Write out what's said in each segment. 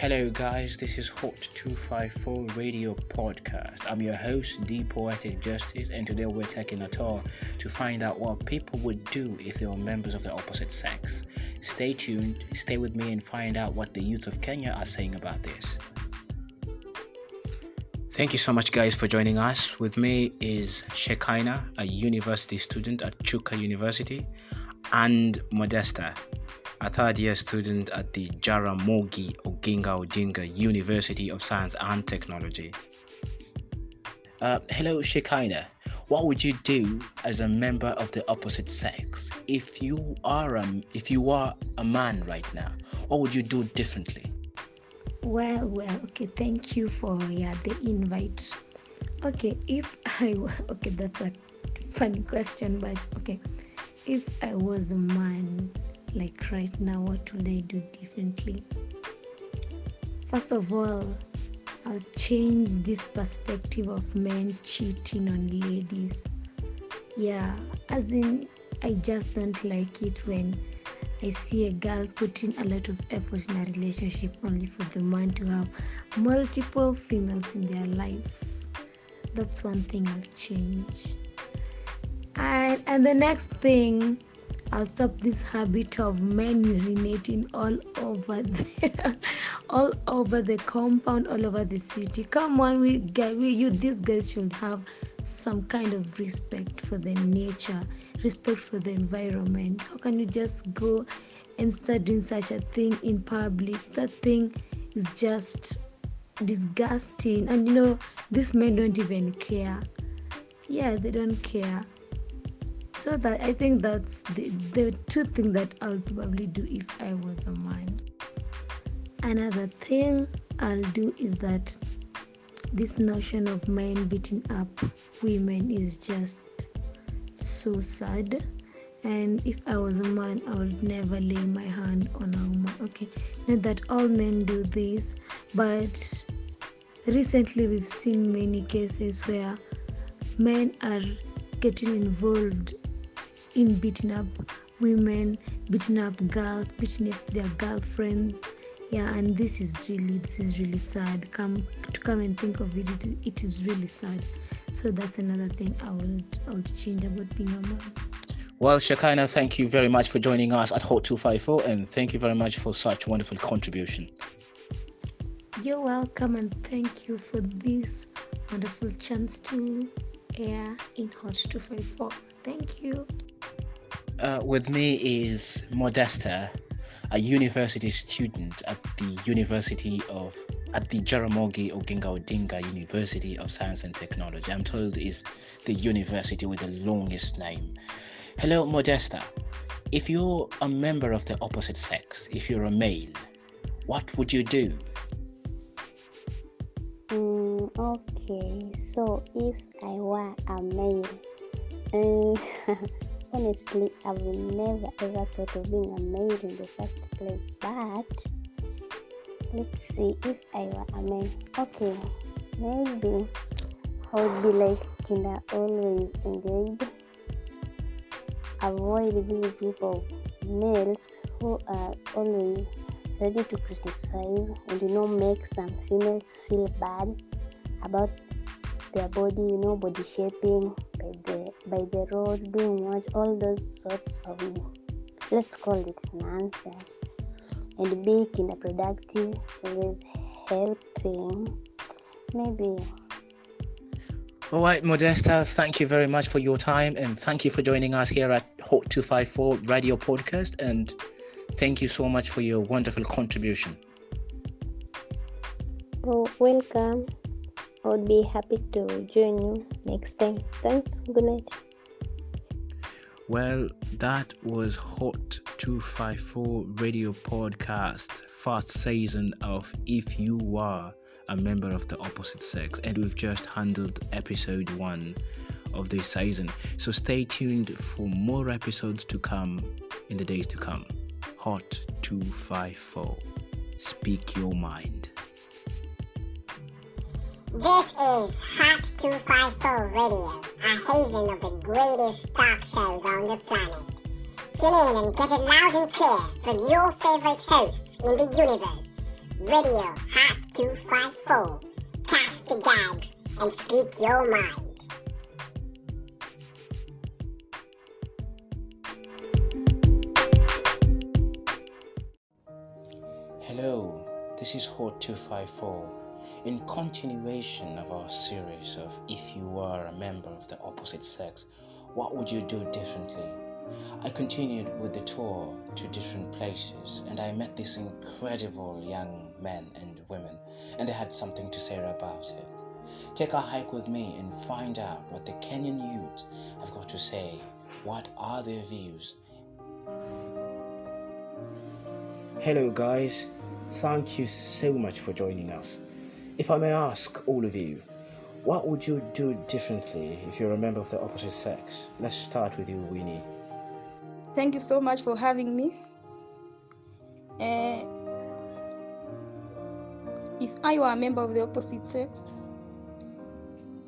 Hello, guys. This is Hot 254 Radio Podcast. I'm your host, The Poetic Justice, and today we're taking a tour to find out what people would do if they were members of the opposite sex. Stay tuned, stay with me, and find out what the youth of Kenya are saying about this. Thank you so much, guys, for joining us. With me is Shekaina, a university student at Chuka University, and Modesta, a third year student at the Jaramogi Oginga Odinga University of Science and Technology. Uh, hello, Shekaina. What would you do as a member of the opposite sex if you are a, if you are a man right now? What would you do differently? Well, well, okay. Thank you for yeah the invite. Okay, if I okay, that's a funny question, but okay, if I was a man like right now, what would I do differently? First of all, I'll change this perspective of men cheating on ladies. Yeah, as in, I just don't like it when I see a girl putting a lot of effort in a relationship only for the man to have multiple females in their life. That's one thing I'll change. And and the next thing I'll stop this habit of men urinating all over the all over the compound, all over the city. Come on, we we you these guys should have some kind of respect for the nature, respect for the environment. How can you just go and start doing such a thing in public? That thing is just disgusting. And you know, these men don't even care. Yeah, they don't care so that i think that's the, the two things that i'll probably do if i was a man. Another thing i'll do is that this notion of men beating up women is just so sad. And if i was a man i would never lay my hand on a woman. Okay not that all men do this but recently we've seen many cases where men are getting involved in beating up women, beating up girls, beating up their girlfriends. Yeah, and this is really this is really sad. Come to come and think of it, it, it is really sad. So that's another thing I would I would change about being a man. Well, Shekina, thank you very much for joining us at Hot 254 and thank you very much for such wonderful contribution. You're welcome and thank you for this wonderful chance to air in Hot 254. Thank you. Uh, with me is Modesta, a university student at the University of at the Jaramogi Oginga Odinga University of Science and Technology. I'm told is the university with the longest name. Hello, Modesta. If you're a member of the opposite sex, if you're a male, what would you do? Mm, okay, so if I were a male, uh, honestly, I've never ever thought of being a male in the first place. But let's see if I were a man. Okay, maybe I would be like Kinder always engaged. Avoid this group of males who are always ready to criticize and you know make some females feel bad about their body, you know, body shaping by the by the road, doing what all those sorts of let's call it nonsense. And be productive, always helping. Maybe all right, Modesta, thank you very much for your time and thank you for joining us here at Hot 254 Radio Podcast. And thank you so much for your wonderful contribution. Oh, welcome. I would be happy to join you next time. Thanks. Good night. Well, that was Hot 254 Radio Podcast, first season of If You Are a Member of the Opposite Sex, and we've just handled episode one of this season. So stay tuned for more episodes to come in the days to come. Hot 254. Speak your mind. This is Hot 254 Radio, a haven of the greatest talk shows on the planet. Tune in and get it loud and clear from your favorite hosts in the universe. Radio Hot 254. Cast the gags and speak your mind. Hello, this is Hot 254. In continuation of our series of If You Were a Member of the Opposite Sex, What Would You Do Differently? I continued with the tour to different places and I met these incredible young men and women, and they had something to say about it. Take a hike with me and find out what the Kenyan youths have got to say. What are their views? Hello, guys. Thank you so much for joining us. If I may ask all of you, what would you do differently if you're a member of the opposite sex? Let's start with you, Winnie. Thank you so much for having me. Uh, if I were a member of the opposite sex,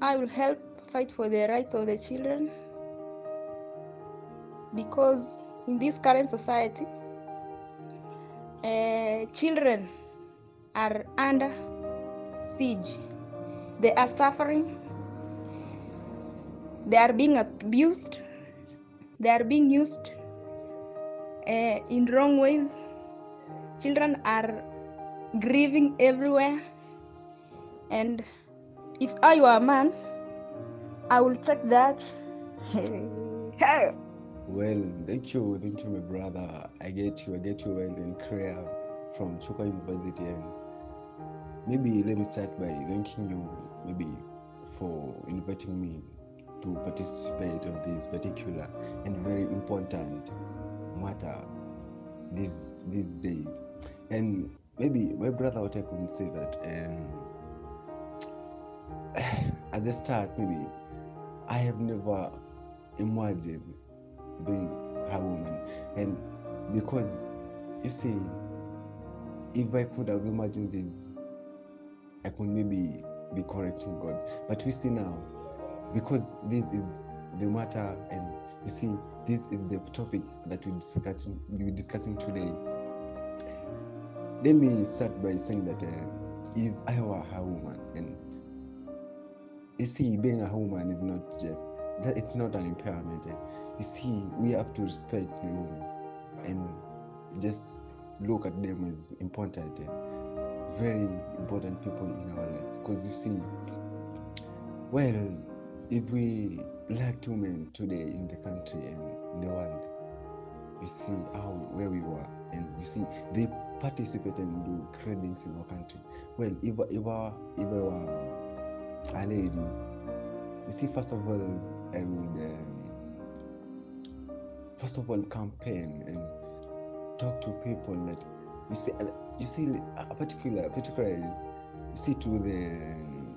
I will help fight for the rights of the children because in this current society, uh, children are under siege. They are suffering. They are being abused. They are being used uh, in wrong ways. Children are grieving everywhere. And if I were a man, I will take that. Well, thank you, thank you, my brother. I get you, I get you well in Korea from Chuka University, and maybe let me start by thanking you, maybe for inviting me to participate on this particular and very important matter this this day. And maybe my brother what I could say that um, as a start, maybe I have never imagined being a woman and because you see if i could have imagined this i could maybe be correcting god but we see now because this is the matter and you see this is the topic that we discussing we're discussing today let me start by saying that uh, if i were a woman and you see being a woman is not just that it's not an impairment. eh. You see, we have to respect the women and just look at them as important, eh, very important people in our lives. Because you see, well, if we lacked women today in the country and in the world, you see how where we were, and you see they participate and do great things in our country. Well, if if I, if were a lady, you see, first of all, I would um, first of all campaign and talk to people that you see, you see, a particular, particularly, you see to the um,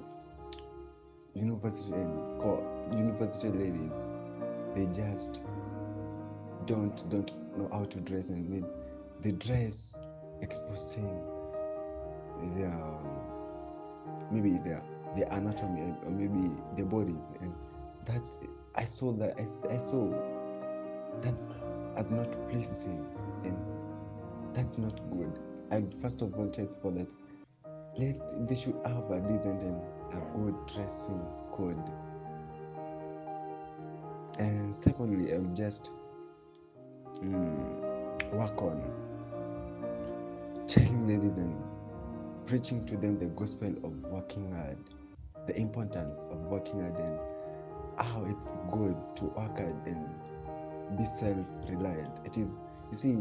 university co- university ladies, they just don't don't know how to dress and when they dress exposing their maybe their their anatomy or maybe their bodies and that's i saw that i, I saw that as not pleasing and that's not good i first of all tell people that let they should have a decent and a good dressing code and secondly i'll just mm, work on telling ladies and preaching to them the gospel of working hard, the importance of working hard, and how it's good to work hard and be self-reliant. It is, you see,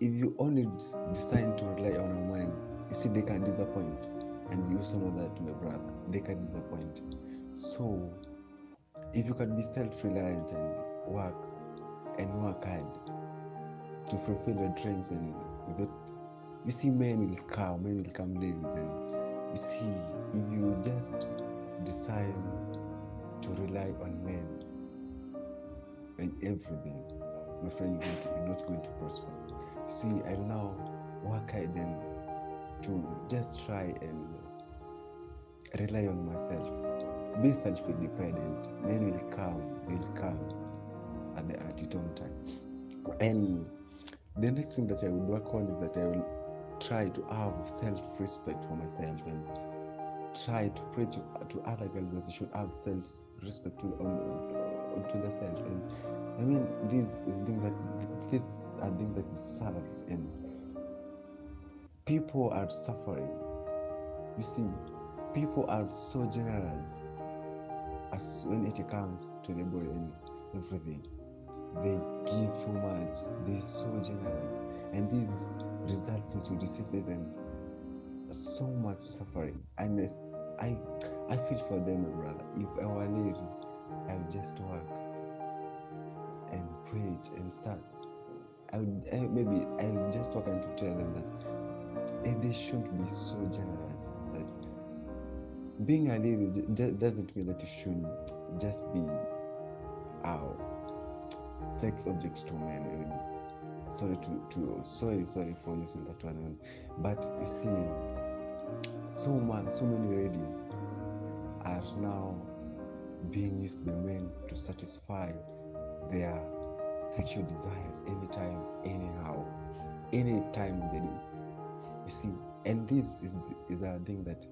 if you only decide to rely on a man, you see, they can disappoint, and you also know that, my brother, they can disappoint. So, if you can be self-reliant and work and work hard to fulfill your dreams and without you see men will come men will come ladies. And you see if you just decide to rely on men and everything my friend you're, not going to prosper see i now work hard and to just try and rely on myself. Be self-independent. Men will come will come at the at its own time. And the next thing that i would work on is that i will try to have self-respect for myself and try to preach to, to other girls that they should have self-respect to on, on to themselves. And I mean this is thing that this is a thing that serves and people are suffering. You see people are so generous as when it comes to the body and everything. They give too much. They're so generous. And this results into diseases and so much suffering. And it's, i i feel for them brother. If i were lady i would just work and start. I would I, maybe i'll just and to tell them that eh, they shouldn't be so generous that being a j- doesn't mean that you should just be uh, sex objects to men I sorry to, to sorry sorry for using that one but you see so much so many ladies are now being used by men to satisfy their sexual desires anytime anyhow anytime they do. You see and this is is a thing that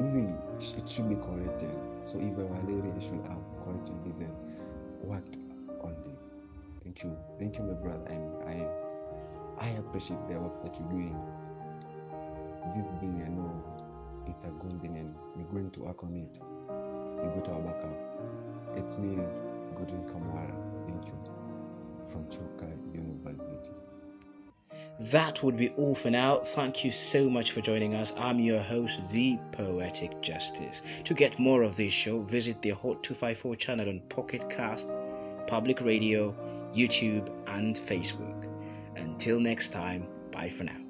maybe it should be corrected. So were lady should have corrected this and worked on this. Thank you. Thank you my brother and i i appreciate the work that you're doing. This thing i know it's a good thing and we're going to work on it. We go to our backup it's me good you Chuka university That would be all for now. Thank you so much for joining us. I'm your host, The Poetic Justice. To get more of this show, visit the Hot 254 channel on Pocket Cast, Public Radio, YouTube, and Facebook. Until next time, bye for now.